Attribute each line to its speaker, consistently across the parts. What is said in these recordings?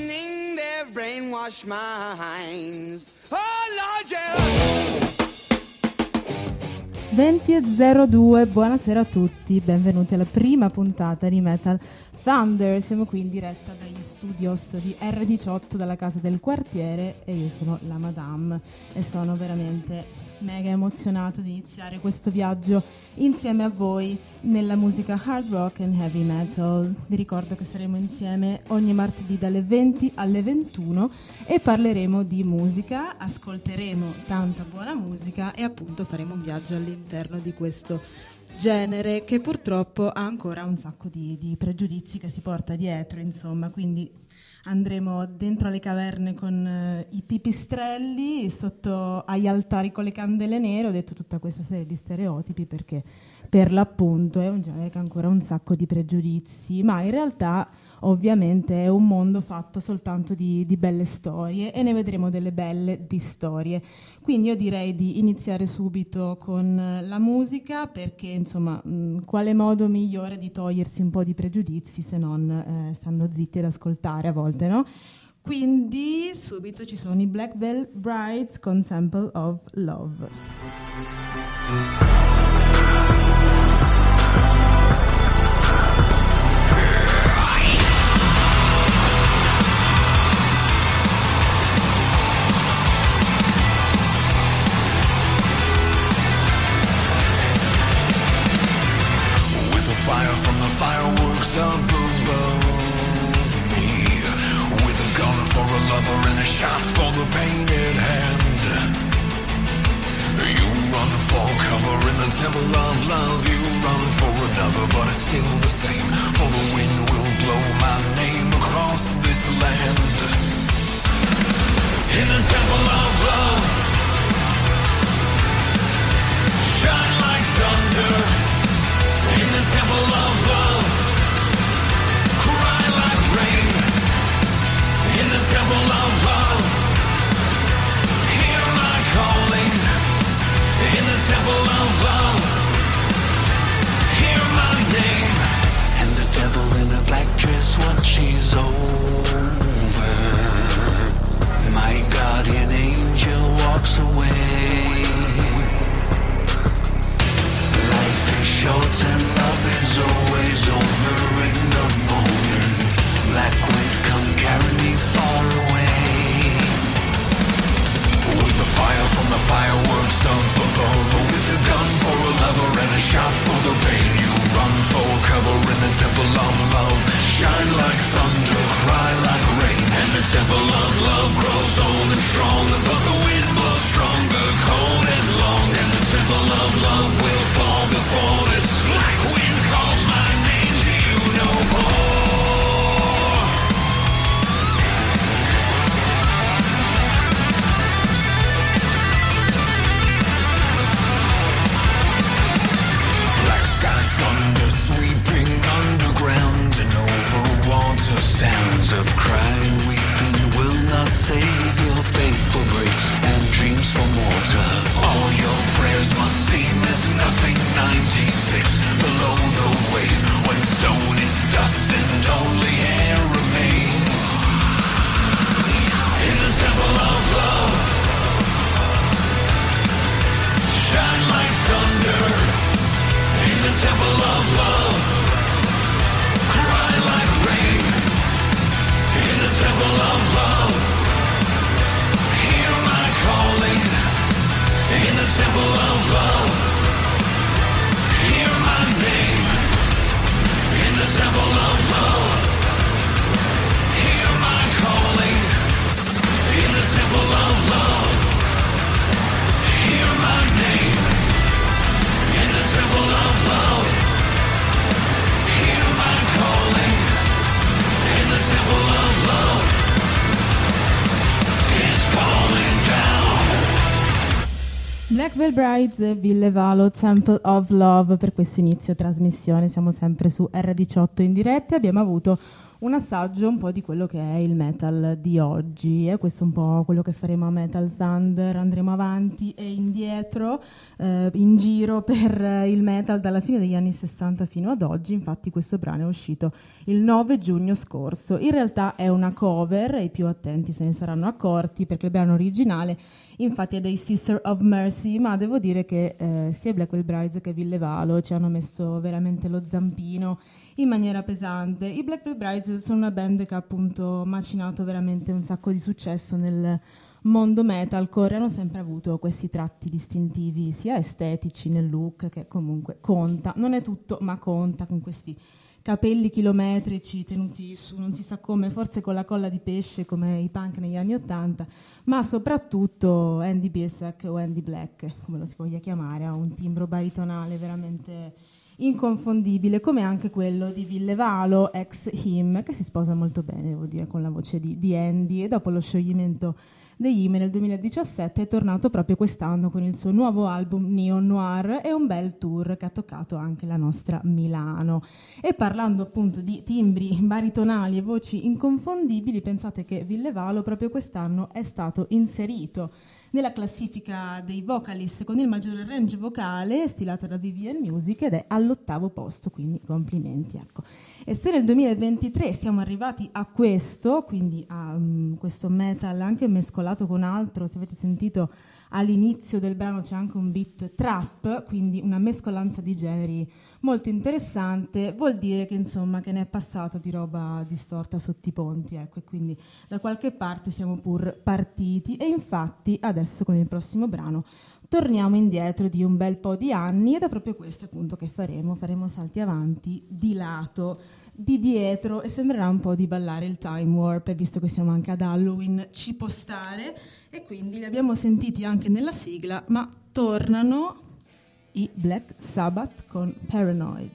Speaker 1: poisoning their brainwashed minds. Oh Lord, yeah.
Speaker 2: 20.02, buonasera a tutti, benvenuti alla prima puntata di Metal Thunder. Siamo qui in diretta dagli studios di R18 dalla casa del quartiere e io sono la Madame e sono veramente mega emozionata di iniziare questo viaggio insieme a voi nella musica hard rock and heavy metal. Vi ricordo che saremo insieme ogni martedì dalle 20 alle 21 e parleremo di musica, ascolteremo tanta buona musica e appunto faremo un viaggio all'interno di questo genere che purtroppo ha ancora un sacco di, di pregiudizi che si porta dietro, insomma, quindi andremo dentro le caverne con eh, i pipistrelli, sotto agli altari con le candele nere, ho detto tutta questa serie di stereotipi perché per l'appunto è un genere che ha ancora un sacco di pregiudizi, ma in realtà ovviamente è un mondo fatto soltanto di, di, belle storie e ne vedremo delle belle di storie. Quindi io direi di iniziare subito con la musica perché insomma mh, quale modo migliore di togliersi un po' di pregiudizi se non eh, stando zitti ad ascoltare a volte, no? Quindi subito ci sono i Black Bell Brides con Sample of Love.
Speaker 3: For a and a shot for the painted hand. You run for cover in the temple of love. You run for another but it's still the same. For the wind will blow my name across this land. In the temple of love
Speaker 2: Veil Brides, Ville Valo, Temple of Love per questo inizio trasmissione. Siamo sempre su R18 in diretta e abbiamo avuto un assaggio un po' di quello che è il metal di oggi e questo è un po' quello che faremo a Metal Thunder, andremo avanti e indietro eh, in giro per il metal dalla fine degli anni 60 fino ad oggi, infatti questo brano è uscito il 9 giugno scorso, in realtà è una cover e i più attenti se ne saranno accorti perché il brano originale infatti è dei Sister of Mercy, ma devo dire che eh, sia Blackwell Brides che Ville Valo ci hanno messo veramente lo zampino in maniera pesante. I Blackwell Brides sono una band che ha appunto macinato veramente un sacco di successo nel mondo metalcore hanno sempre avuto questi tratti distintivi sia estetici nel look che comunque conta, non è tutto ma conta con questi capelli chilometrici tenuti su non si sa come, forse con la colla di pesce come i punk negli anni Ottanta, ma soprattutto Andy Bilsack o Andy Black, come lo si voglia chiamare, ha un timbro baritonale veramente inconfondibile, come anche quello di Villevalo, ex Him, che si sposa molto bene, devo dire, con la voce di, di Andy, e dopo lo scioglimento degli Ime nel 2017 è tornato proprio quest'anno con il suo nuovo album Neon Noir e un bel tour che ha toccato anche la nostra Milano. E parlando appunto di timbri baritonali e voci inconfondibili, pensate che Villevalo proprio quest'anno è stato inserito nella classifica dei vocalist con il maggiore range vocale stilata da Vivian Music ed è all'ottavo posto, quindi complimenti. Ecco. E se nel 2023 siamo arrivati a questo, quindi a um, questo metal anche mescolato con altro, se avete sentito all'inizio del brano c'è anche un beat trap, quindi una mescolanza di generi molto interessante, vuol dire che insomma che ne è passata di roba distorta sotto i ponti, ecco, e quindi da qualche parte siamo pur partiti. E infatti adesso con il prossimo brano torniamo indietro di un bel po' di anni ed è proprio questo appunto che faremo, faremo salti avanti di lato, di dietro e sembrerà un po' di ballare il time warp visto che siamo anche ad Halloween ci può stare e quindi li abbiamo sentiti anche nella sigla ma tornano i Black Sabbath con Paranoid.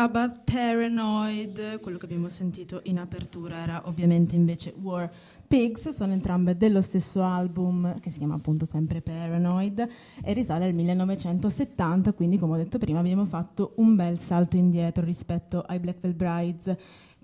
Speaker 2: Sabbath, Paranoid, quello che abbiamo sentito in apertura era ovviamente invece War Pigs, sono entrambe dello stesso album che si chiama appunto sempre Paranoid e risale al 1970, quindi come ho detto prima abbiamo fatto un bel salto indietro rispetto ai Black Veil Brides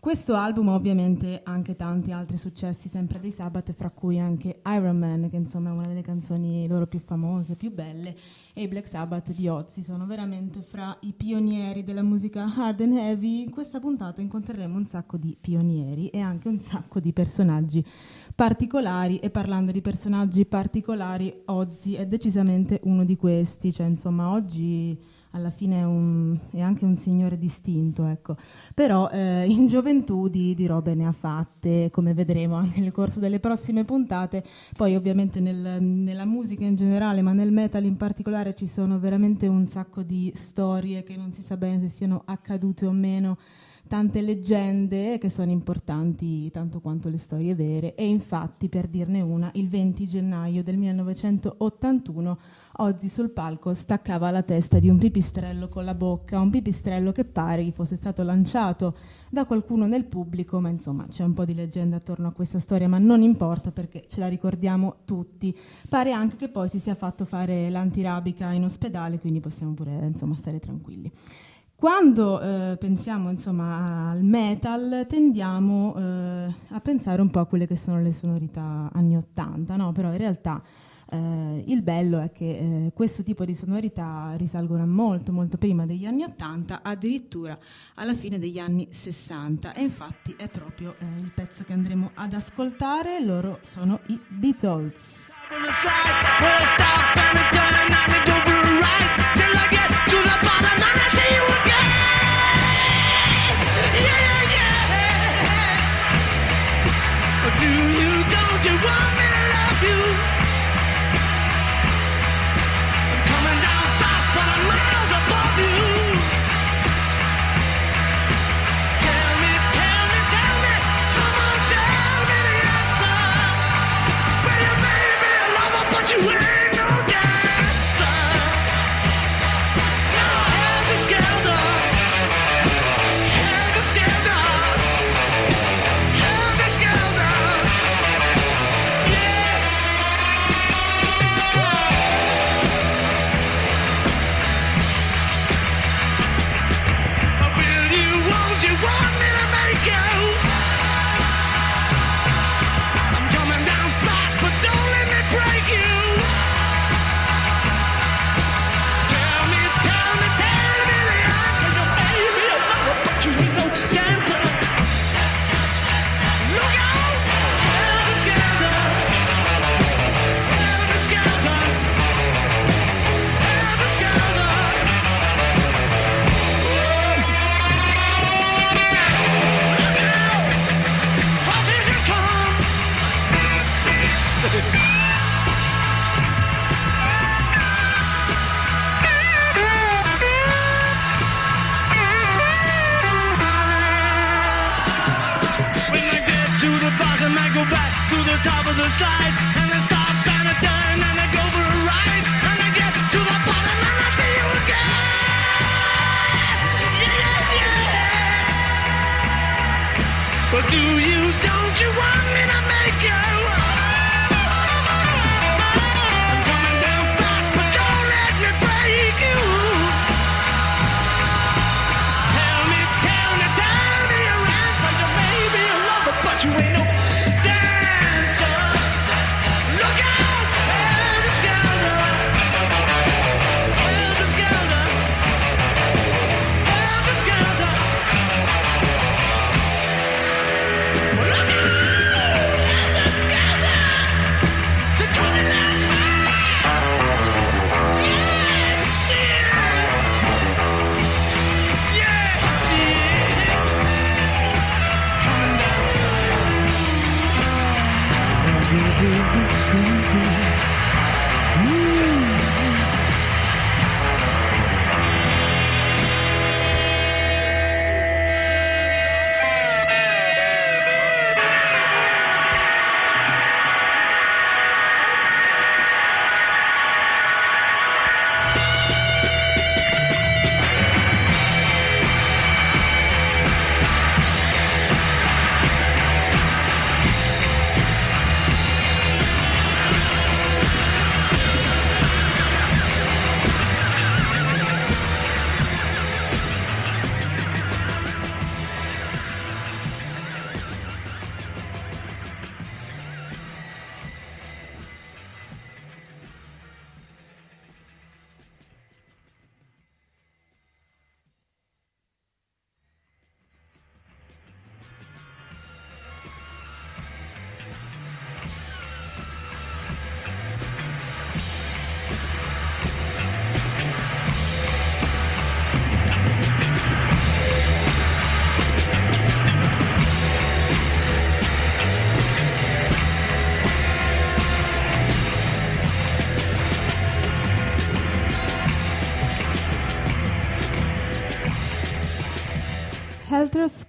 Speaker 2: questo album ha ovviamente anche tanti altri successi sempre dei Sabbath, fra cui anche Iron Man, che insomma è una delle canzoni loro più famose, più belle, e i Black Sabbath di Ozzy. Sono veramente fra i pionieri della musica hard and heavy. In questa puntata incontreremo un sacco di pionieri e anche un sacco di personaggi particolari e parlando di personaggi particolari, Ozzy è decisamente uno di questi, cioè insomma oggi alla fine è, un, è, anche un signore distinto, ecco. però eh, in gioventù di, di, robe ne ha fatte, come vedremo anche nel corso delle prossime puntate, poi ovviamente nel, nella musica in generale, ma nel metal in particolare ci sono veramente un sacco di storie che non si sa bene se siano accadute o meno tante leggende che sono importanti tanto quanto le storie vere e infatti per dirne una il 20 gennaio del 1981 Ozzy sul palco staccava la testa di un pipistrello con la bocca, un pipistrello che pare gli fosse stato lanciato da qualcuno nel pubblico, ma insomma c'è un po' di leggenda attorno a questa storia, ma non importa perché ce la ricordiamo tutti. Pare anche che poi si sia fatto fare l'antirabica in ospedale, quindi possiamo pure insomma stare tranquilli. Quando eh, pensiamo insomma, al metal tendiamo eh, a pensare un po' a quelle che sono le sonorità anni 80, no? però in realtà eh, il bello è che eh, questo tipo di sonorità risalgono a molto molto prima degli anni 80, addirittura alla fine degli anni 60 e infatti è proprio eh, il pezzo che andremo ad ascoltare, loro sono i Beatles.
Speaker 4: We'll stop and turn, and over right till I get to the want me to love you.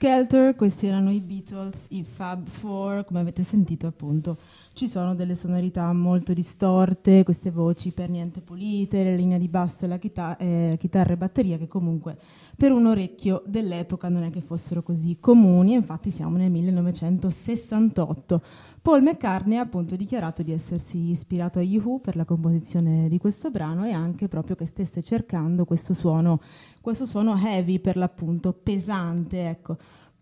Speaker 2: Skelter, questi erano i Beatles, i Fab Four, come avete sentito appunto ci sono delle sonorità molto distorte, queste voci per niente pulite, le linee di basso e la chita- eh, chitarra e batteria che comunque per un orecchio dell'epoca non è che fossero così comuni, infatti siamo nel 1968. Paul McCartney ha appunto dichiarato di essersi ispirato a Yoo per la composizione di questo brano e anche proprio che stesse cercando questo suono, questo suono heavy per l'appunto, pesante, ecco.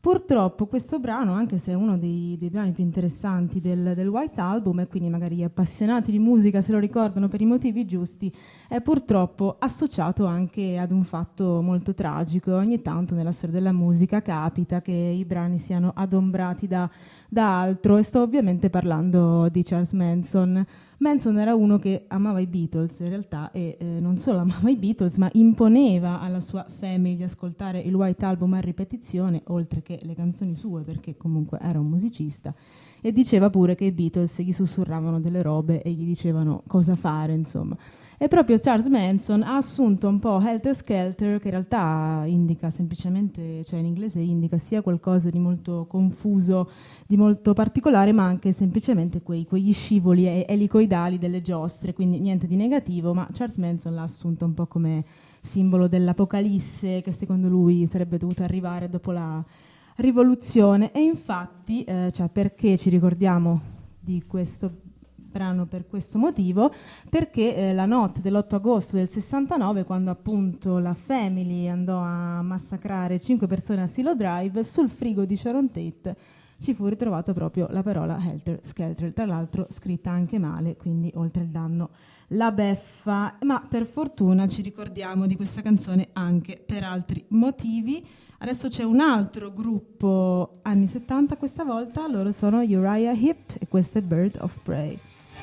Speaker 2: Purtroppo questo brano, anche se è uno dei, dei brani più interessanti del, del, White Album, e quindi magari gli appassionati di musica se lo ricordano per i motivi giusti, è purtroppo associato anche ad un fatto molto tragico. Ogni tanto nella storia della musica capita che i brani siano adombrati da, da altro, e sto ovviamente parlando di Charles Manson. Manson era uno che amava i Beatles in realtà e eh, non solo amava i Beatles ma imponeva alla sua family di ascoltare il White Album a ripetizione oltre che le canzoni sue perché comunque era un musicista e diceva pure che i Beatles gli sussurravano delle robe e gli dicevano cosa fare insomma. E proprio Charles Manson ha assunto un po' Helter Skelter, che in realtà indica semplicemente, cioè in inglese indica sia qualcosa di molto confuso, di molto particolare, ma anche semplicemente quei, quegli scivoli elicoidali delle giostre, quindi niente di negativo, ma Charles Manson l'ha assunto un po' come simbolo dell'apocalisse che secondo lui sarebbe dovuta arrivare dopo la rivoluzione. E infatti, eh, cioè perché ci ricordiamo di questo brano per questo motivo, perché eh, la notte dell'8 agosto del 69, quando appunto la Family andò a massacrare 5 persone a Silo Drive, sul frigo di Sharon Tate ci fu ritrovata proprio la parola Helter Skelter, tra l'altro scritta anche male, quindi oltre il danno la beffa, ma per fortuna ci ricordiamo di questa canzone anche per altri motivi. Adesso c'è un altro gruppo anni 70 questa volta, loro sono Uriah Heep e questo è Bird of Prey.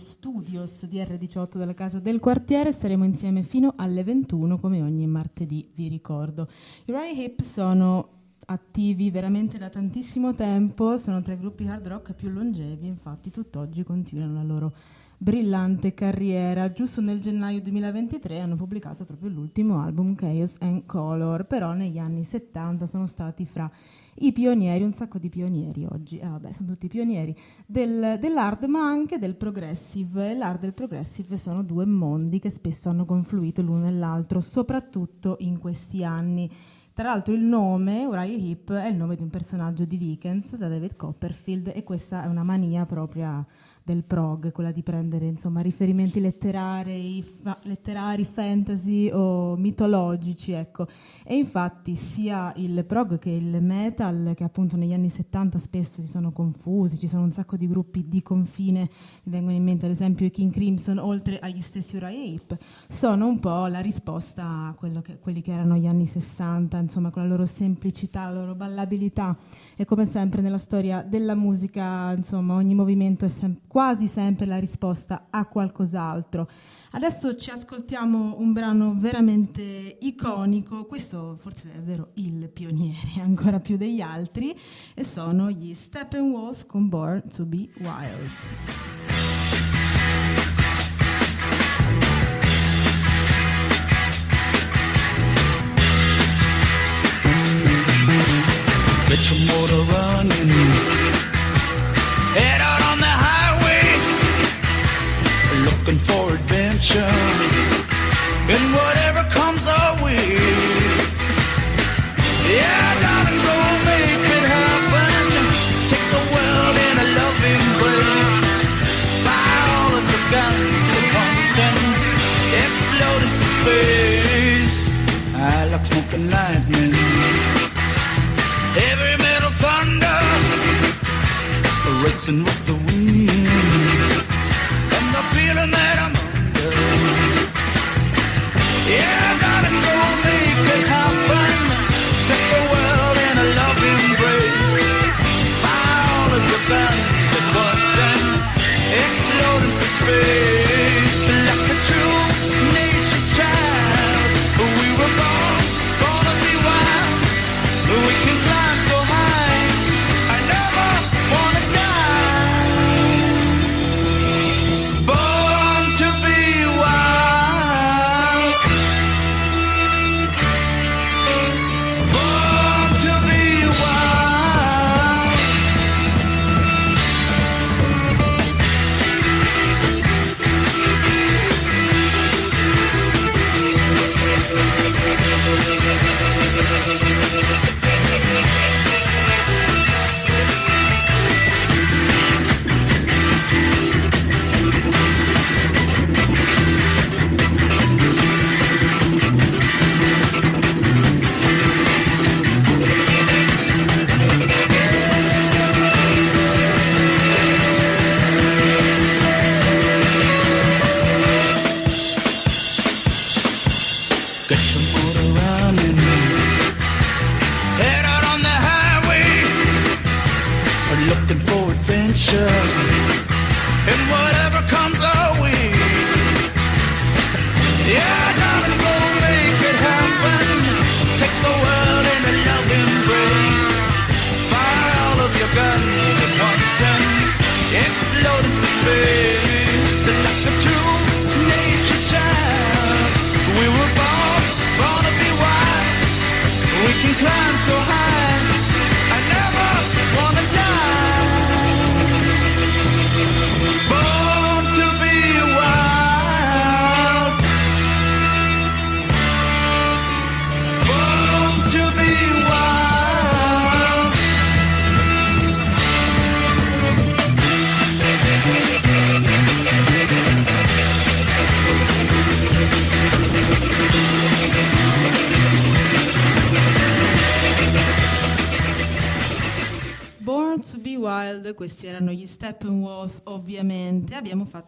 Speaker 2: studios di R18 della Casa del Quartiere. Staremo insieme fino alle 21, come ogni martedì, vi ricordo. I Uriah Heep sono attivi veramente da tantissimo tempo, sono tra i gruppi hard rock più longevi, infatti tutt'oggi continuano la loro brillante carriera. Giusto nel gennaio 2023 hanno pubblicato proprio l'ultimo album Chaos and Color, però negli anni 70 sono stati fra i pionieri, un sacco di pionieri oggi, eh, vabbè, sono tutti pionieri del- dell'hard ma anche del progressive. E l'hard e il progressive sono due mondi che spesso hanno confluito l'uno nell'altro, soprattutto in questi anni. Tra l'altro il nome, Uriah Heep, è il nome di un personaggio di Dickens, da David Copperfield, e questa è una mania propria del prog, quella di prendere insomma, riferimenti letterari, fa- letterari, fantasy o mitologici. Ecco. E infatti sia il prog che il metal, che appunto negli anni 70 spesso si sono confusi, ci sono un sacco di gruppi di confine, mi vengono in mente ad esempio i King Crimson, oltre agli stessi Uriah Heep, sono un po' la risposta a che- quelli che erano gli anni 60, insomma con la loro semplicità, la loro ballabilità e come sempre nella storia della musica, insomma ogni movimento è sem- quasi sempre la risposta a qualcos'altro. Adesso ci ascoltiamo un brano veramente iconico, questo forse è davvero il pioniere ancora più degli altri, e sono gli Steppenwolf con Born to be Wild.
Speaker 5: Get your motor running. Looking for adventure. And whatever comes our way. Yeah, darling, go make it happen. Take the world in a loving embrace. Fire all of the guns at once and explode into space. I like smoking lightning. Heavy metal thunder Racing with the wind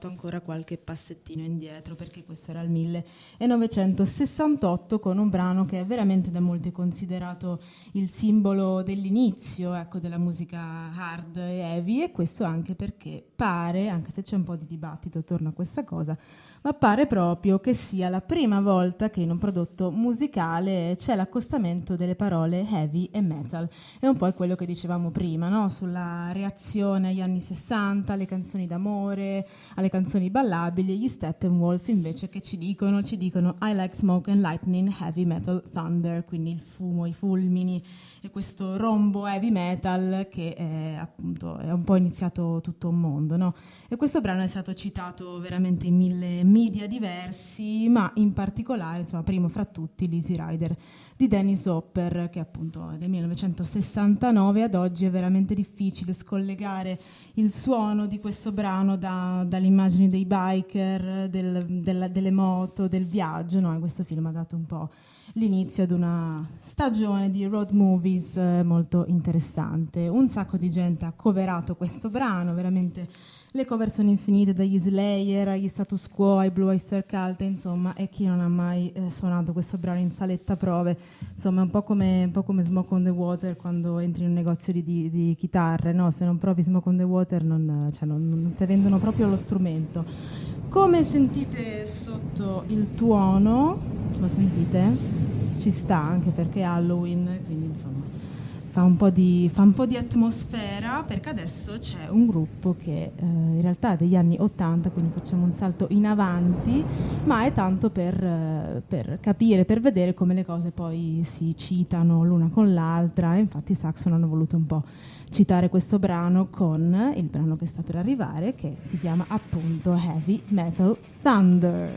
Speaker 2: fatto ancora qualche passettino indietro perché questo era il 1968 con un brano che è veramente da molti considerato il simbolo dell'inizio ecco, della musica hard e heavy e questo anche perché pare, anche se c'è un po' di dibattito attorno a questa cosa, ma pare proprio che sia la prima volta che in un prodotto musicale c'è l'accostamento delle parole heavy e metal. È un po' quello che dicevamo prima, no? sulla reazione agli anni 60, alle canzoni d'amore, alle canzoni ballabili, gli Steppenwolf invece che ci dicono, ci dicono I like smoke and lightning, heavy metal thunder, quindi il fumo, i fulmini e questo rombo heavy metal che è appunto è un po' iniziato tutto un mondo. No? E questo brano è stato citato veramente in mille media diversi, ma in particolare, insomma, primo fra tutti, l'Easy Rider di Dennis Hopper, che appunto è del 1969 ad oggi è veramente difficile scollegare il suono di questo brano da, dalle immagini dei biker, del, della, delle moto, del viaggio, no? Questo film ha dato un po' l'inizio ad una stagione di road movies eh, molto interessante. Un sacco di gente ha coverato questo brano, veramente le cover sono infinite, dagli Slayer agli Status Quo ai Blue Oyster Cult, insomma, e chi non ha mai eh, suonato questo brano in saletta prove, insomma, è un po' come, un po come Smoke on the Water quando entri in un negozio di, di, di chitarre, no? Se non provi Smoke on the Water non, cioè, non, non ti vendono proprio lo strumento. Come sentite sotto il tuono, lo sentite? Ci sta anche perché è Halloween, quindi insomma fa un, di, fa un po' di, atmosfera perché adesso c'è un gruppo che eh, in realtà è degli anni 80, quindi facciamo un salto in avanti, ma è tanto per, eh, per capire, per vedere come le cose poi si citano l'una con l'altra. infatti Saxon hanno voluto un po' citare questo brano con il brano che sta per arrivare, che si chiama appunto Heavy Metal Thunder.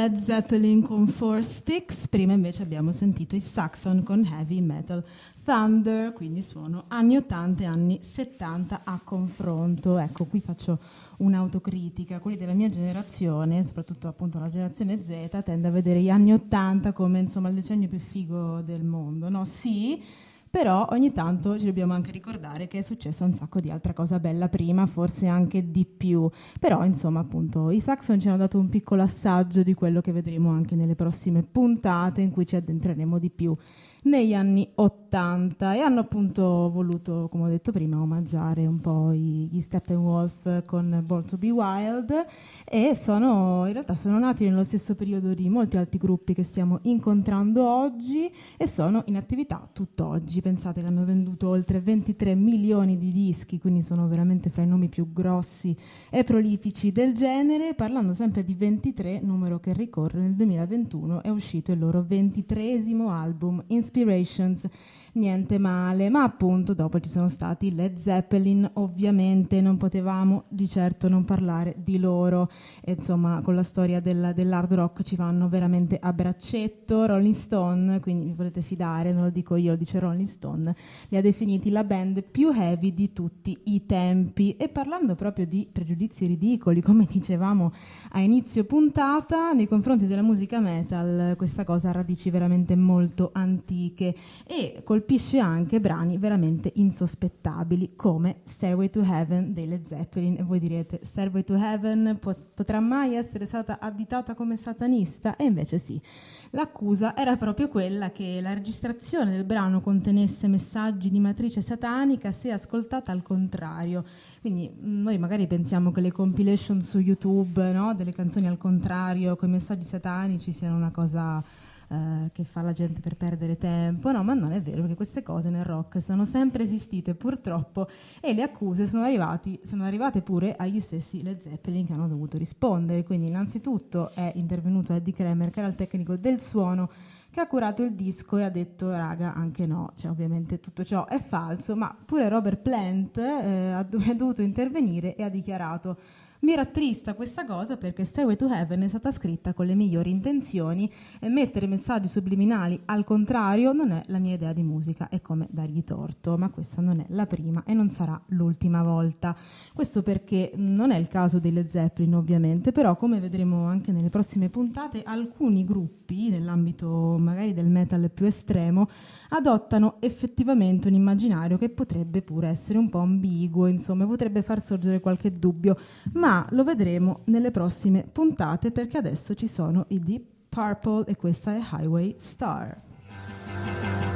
Speaker 2: Led Zeppelin con Four Sticks, prima invece abbiamo sentito i Saxon con Heavy Metal Thunder, quindi suono anni 80 e anni 70 a confronto. Ecco, qui faccio un'autocritica. Quelli della mia generazione, soprattutto appunto la generazione Z, tende a vedere gli anni 80 come insomma il decennio più figo del mondo, no? Sì, però ogni tanto ci dobbiamo anche ricordare che è successa un sacco di altra cosa bella prima, forse anche di più. Però insomma appunto i Saxon ci hanno dato un piccolo assaggio di quello che vedremo anche nelle prossime puntate in cui ci addentreremo di più negli anni 80 e hanno appunto voluto, come ho detto prima, omaggiare un po' gli Steppenwolf con Born to Be Wild e sono, in realtà sono nati nello stesso periodo di molti altri gruppi che stiamo incontrando oggi e sono in attività tutt'oggi. Pensate che hanno venduto oltre 23 milioni di dischi, quindi sono veramente fra i nomi più grossi e prolifici del genere. Parlando sempre di 23, numero che ricorre nel 2021, è uscito il loro 23esimo album in Inspirations, niente male, ma appunto dopo ci sono stati Led Zeppelin, ovviamente non potevamo di certo non parlare di loro, e, insomma con la storia del, dell'hard rock ci vanno veramente a braccetto, Rolling Stone, quindi mi potete fidare, non lo dico io, lo dice Rolling Stone, li ha definiti la band più heavy di tutti i tempi. E parlando proprio di pregiudizi ridicoli, come dicevamo a inizio puntata, nei confronti della musica metal questa cosa ha radici veramente molto antiche antiche e colpisce anche brani veramente insospettabili come Stairway to Heaven dei Led Zeppelin e voi direte Stairway to Heaven potrà mai essere stata additata come satanista? E invece sì, l'accusa era proprio quella che la registrazione del brano contenesse messaggi di matrice satanica se ascoltata al contrario. Quindi mm, noi magari pensiamo che le compilation su YouTube no, delle canzoni al contrario con i messaggi satanici siano una cosa eh, che fa la gente per perdere tempo, no, ma non è vero perché queste cose nel rock sono sempre esistite purtroppo e le accuse sono, arrivati, sono arrivate pure agli stessi Led Zeppelin che hanno dovuto rispondere, quindi innanzitutto è intervenuto Eddie Kramer che era il tecnico del suono che ha curato il disco e ha detto raga anche no, cioè ovviamente tutto ciò è falso, ma pure Robert Plant eh, ha dovuto intervenire e ha dichiarato mi rattrista questa cosa perché Stairway to Heaven è stata scritta con le migliori intenzioni e mettere messaggi subliminali al contrario non è la mia idea di musica, è come dargli torto, ma questa non è la prima e non sarà l'ultima volta. Questo perché non è il caso delle Zeppelin ovviamente, però come vedremo anche nelle prossime puntate, alcuni gruppi nell'ambito magari del metal più estremo adottano effettivamente un immaginario che potrebbe pure essere un po' ambiguo, insomma, potrebbe far sorgere qualche dubbio, ma lo vedremo nelle prossime puntate perché adesso ci sono i Deep Purple e questa è Highway Star.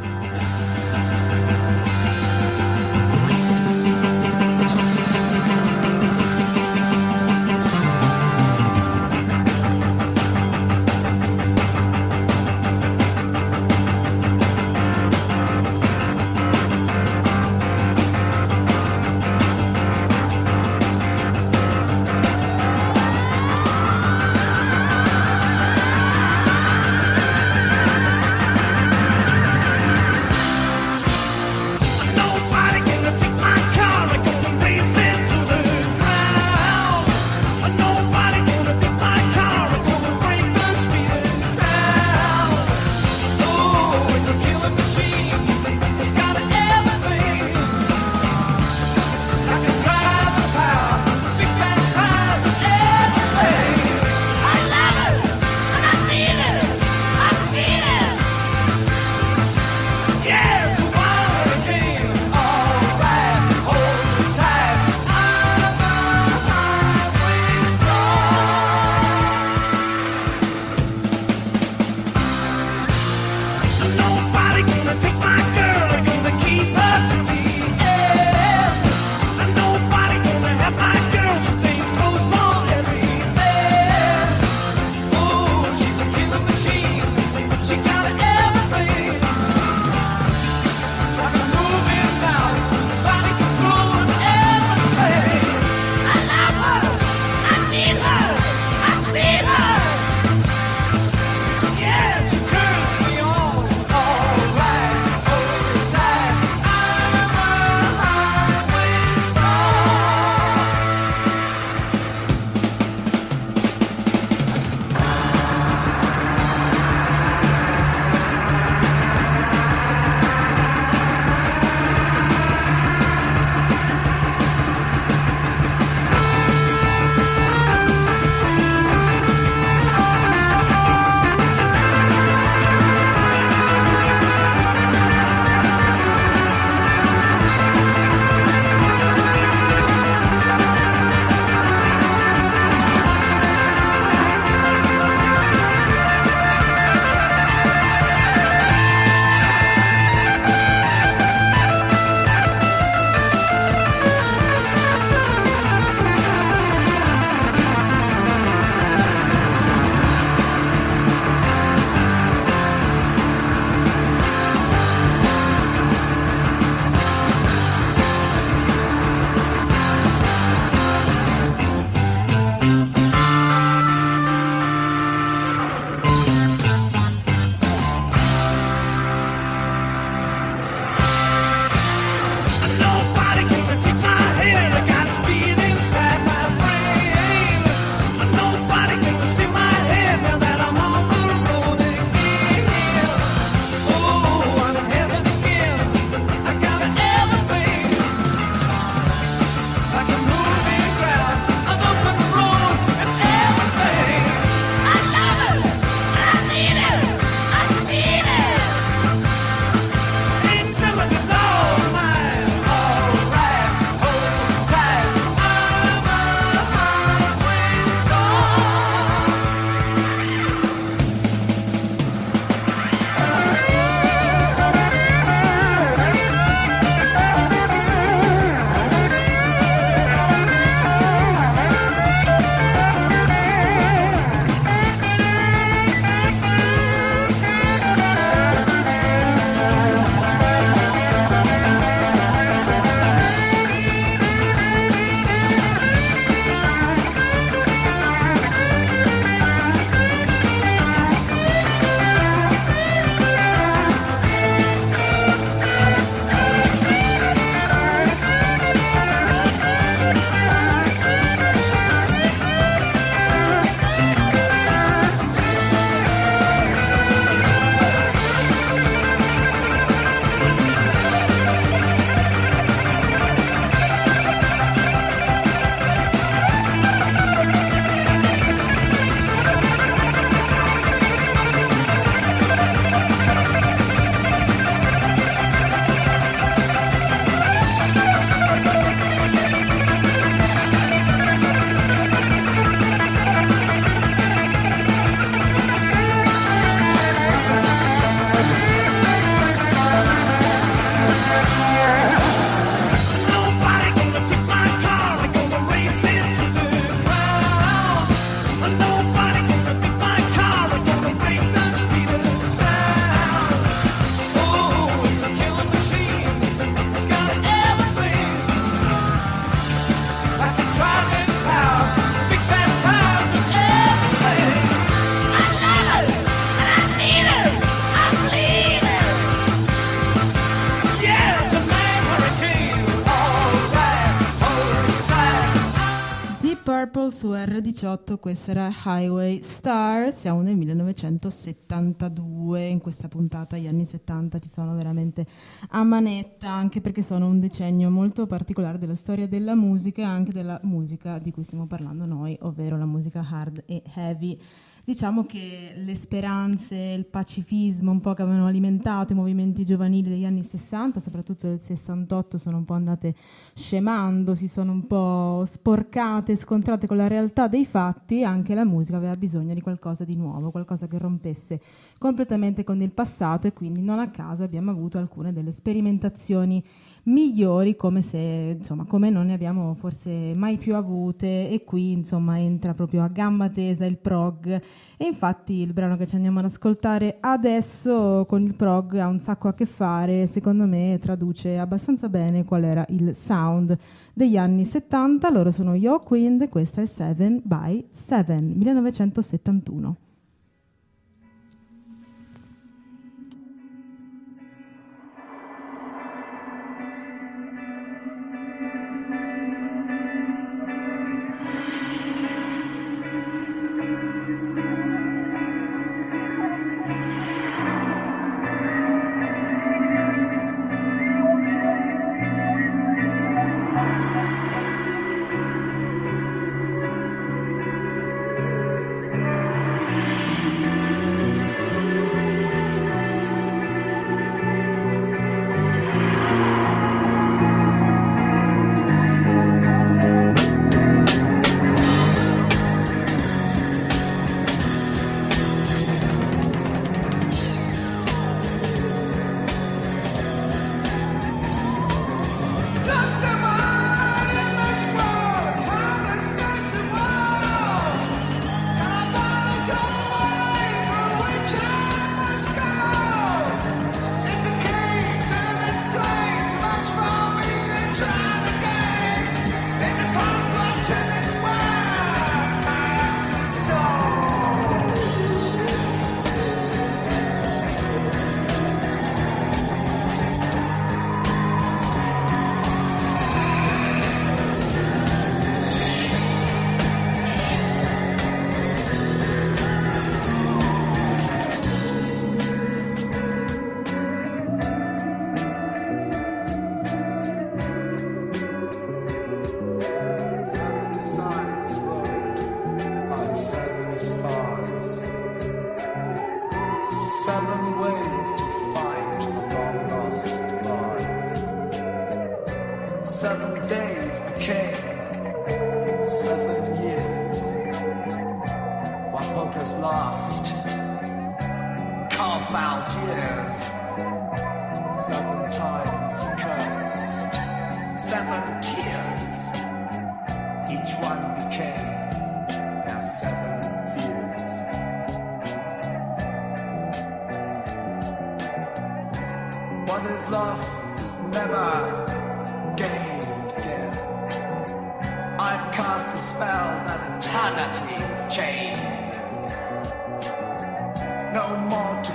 Speaker 2: R18, questa era Highway Star, siamo nel 1972, in questa puntata gli anni 70 ci sono veramente a manetta, anche perché sono un decennio molto particolare della storia della musica e anche della musica di cui stiamo parlando noi, ovvero la musica hard e heavy. Diciamo che le speranze, il pacifismo un po' che avevano alimentato i movimenti giovanili degli anni 60, soprattutto del 68, sono un po' andate scemando, si sono un po' sporcate, scontrate con la realtà dei fatti, anche la musica aveva bisogno di qualcosa di nuovo, qualcosa che rompesse completamente con il passato e quindi non a caso abbiamo avuto alcune delle sperimentazioni migliori come se insomma come non ne abbiamo forse mai più avute e qui insomma entra proprio a gamba tesa il prog. E infatti il brano che ci andiamo ad ascoltare adesso con il prog ha un sacco a che fare secondo me traduce abbastanza bene qual era il sound degli anni 70 loro sono Yo Queen questa è 7 by 7 1971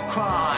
Speaker 6: cry,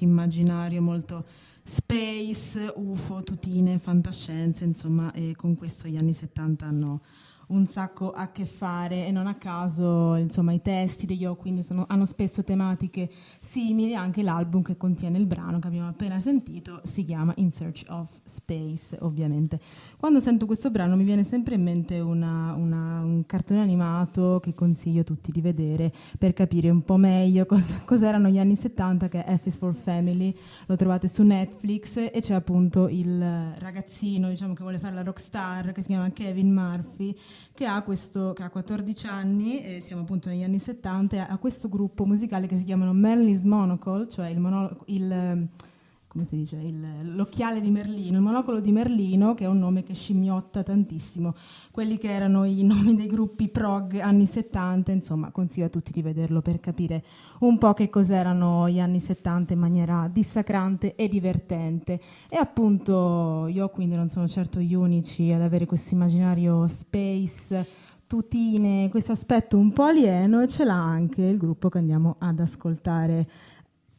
Speaker 2: 1971 con questo immaginario molto space, UFO, tutine, fantascienze, insomma, e con questo gli anni 70 hanno un sacco a che fare e non a caso insomma, i testi degli O quindi sono, hanno spesso tematiche simili, anche l'album che contiene il brano che abbiamo appena sentito si chiama In Search of Space ovviamente. Quando sento questo brano mi viene sempre in mente una, una, un cartone animato che consiglio a tutti di vedere per capire un po' meglio cosa, cos'erano gli anni 70 che è F is for Family, lo trovate su Netflix e c'è appunto il ragazzino diciamo, che vuole fare la rockstar che si chiama Kevin Murphy che ha, questo, che ha 14 anni, e siamo appunto negli anni 70, e ha questo gruppo musicale che si chiamano Merlin's Monocle, cioè il, mono, il come si dice, il, l'occhiale di Merlino, il monocolo di Merlino, che è un nome che scimmiotta tantissimo quelli che erano i nomi dei gruppi prog anni 70, insomma, consiglio a tutti di vederlo per capire un po' che cos'erano gli anni 70 in maniera dissacrante e divertente. E appunto io quindi non sono certo gli unici ad avere questo immaginario space tutine, questo aspetto un po' alieno e ce l'ha anche il gruppo che andiamo ad ascoltare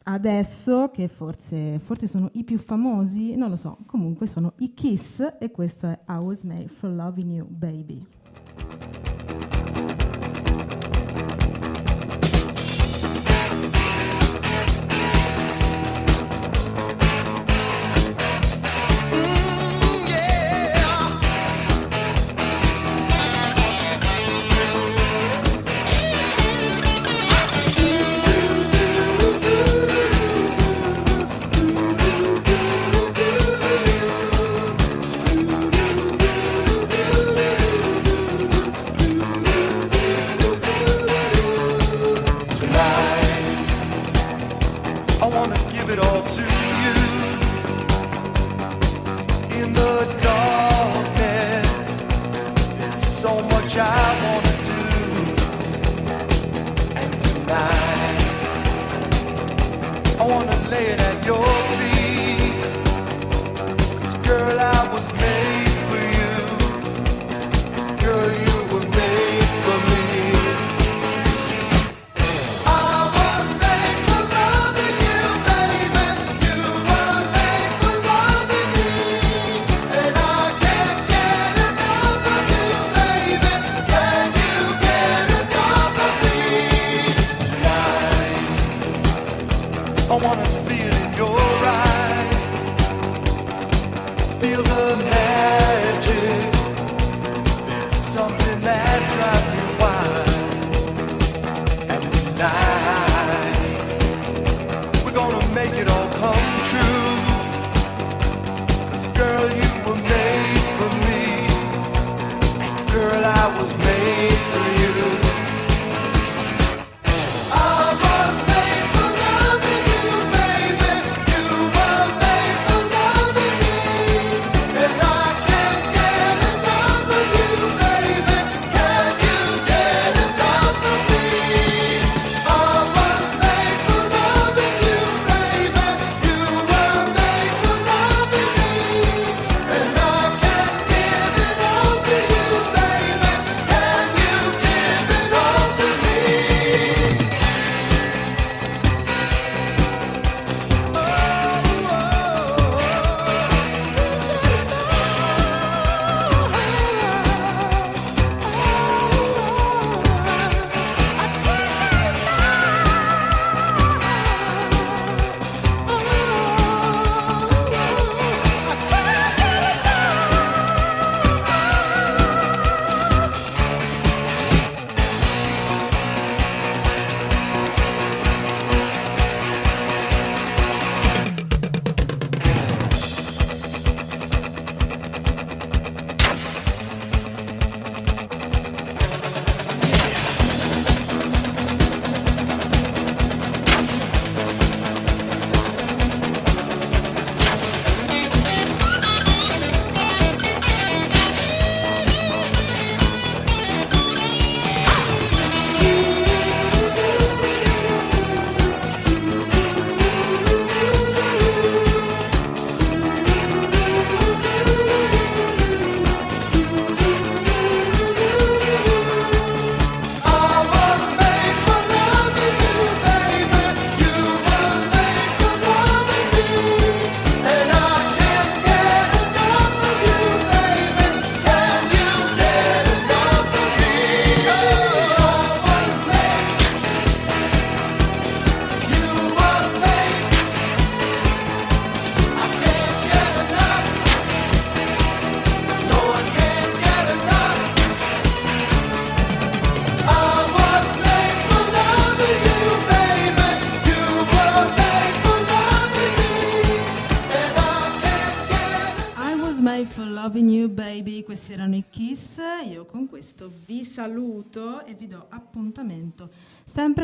Speaker 2: adesso che forse, forse, sono i più famosi, non lo so, comunque sono i Kiss e questo è I Was Made for Loving You Baby.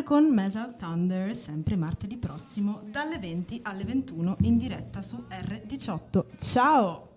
Speaker 5: con Metal Thunder, sempre martedì prossimo, dalle 20 alle 21 in diretta su R18. Ciao!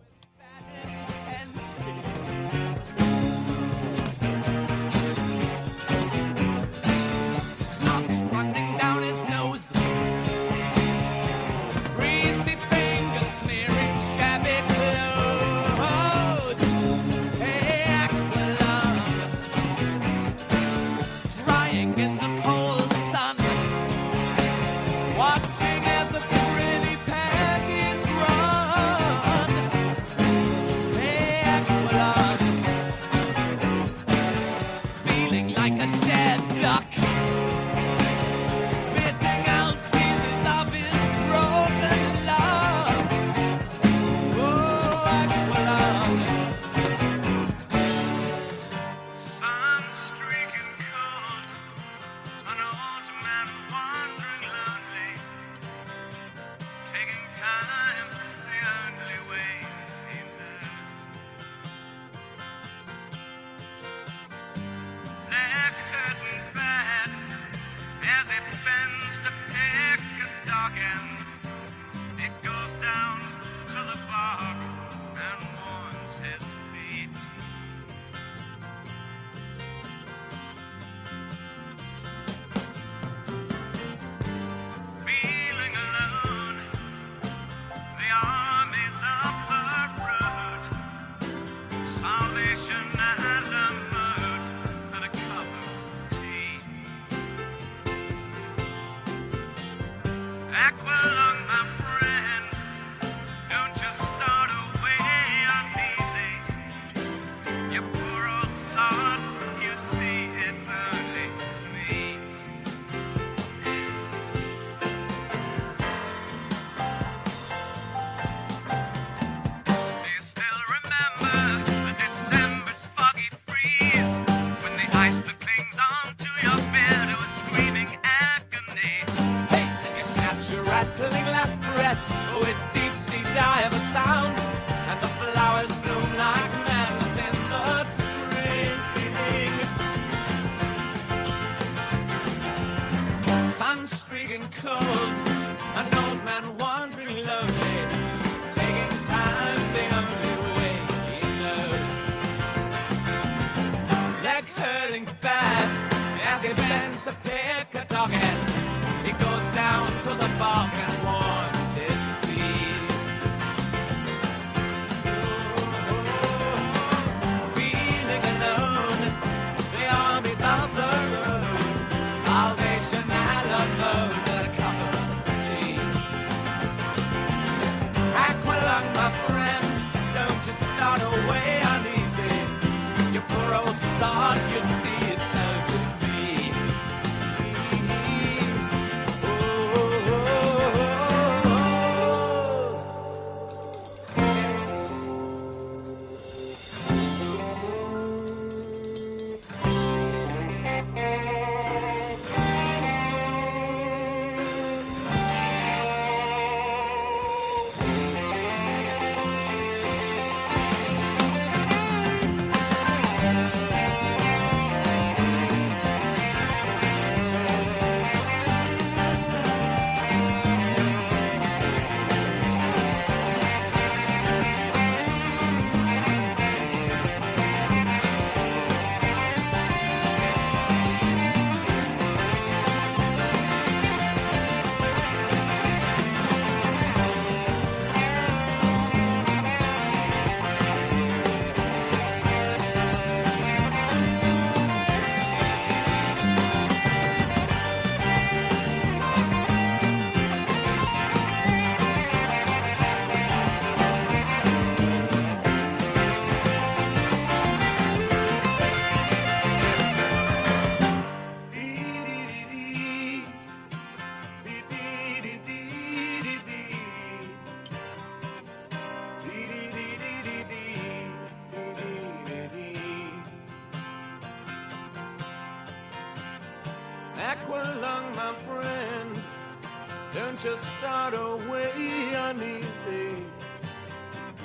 Speaker 7: and just start away uneasy.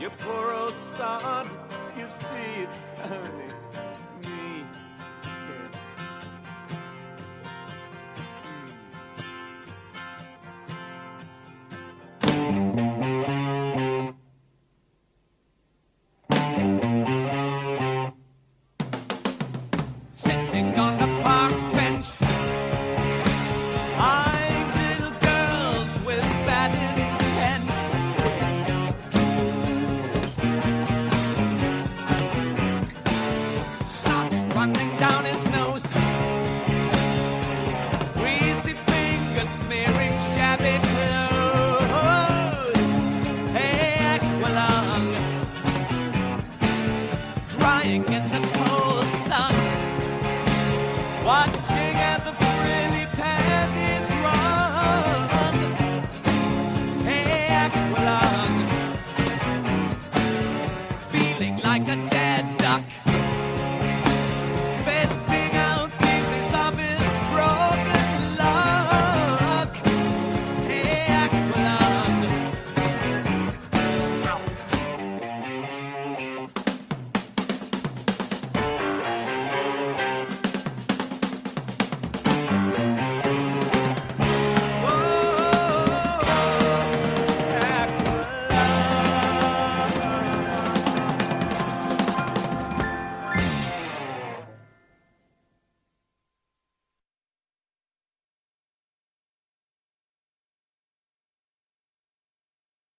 Speaker 7: You poor old sod, you see it's
Speaker 5: turning.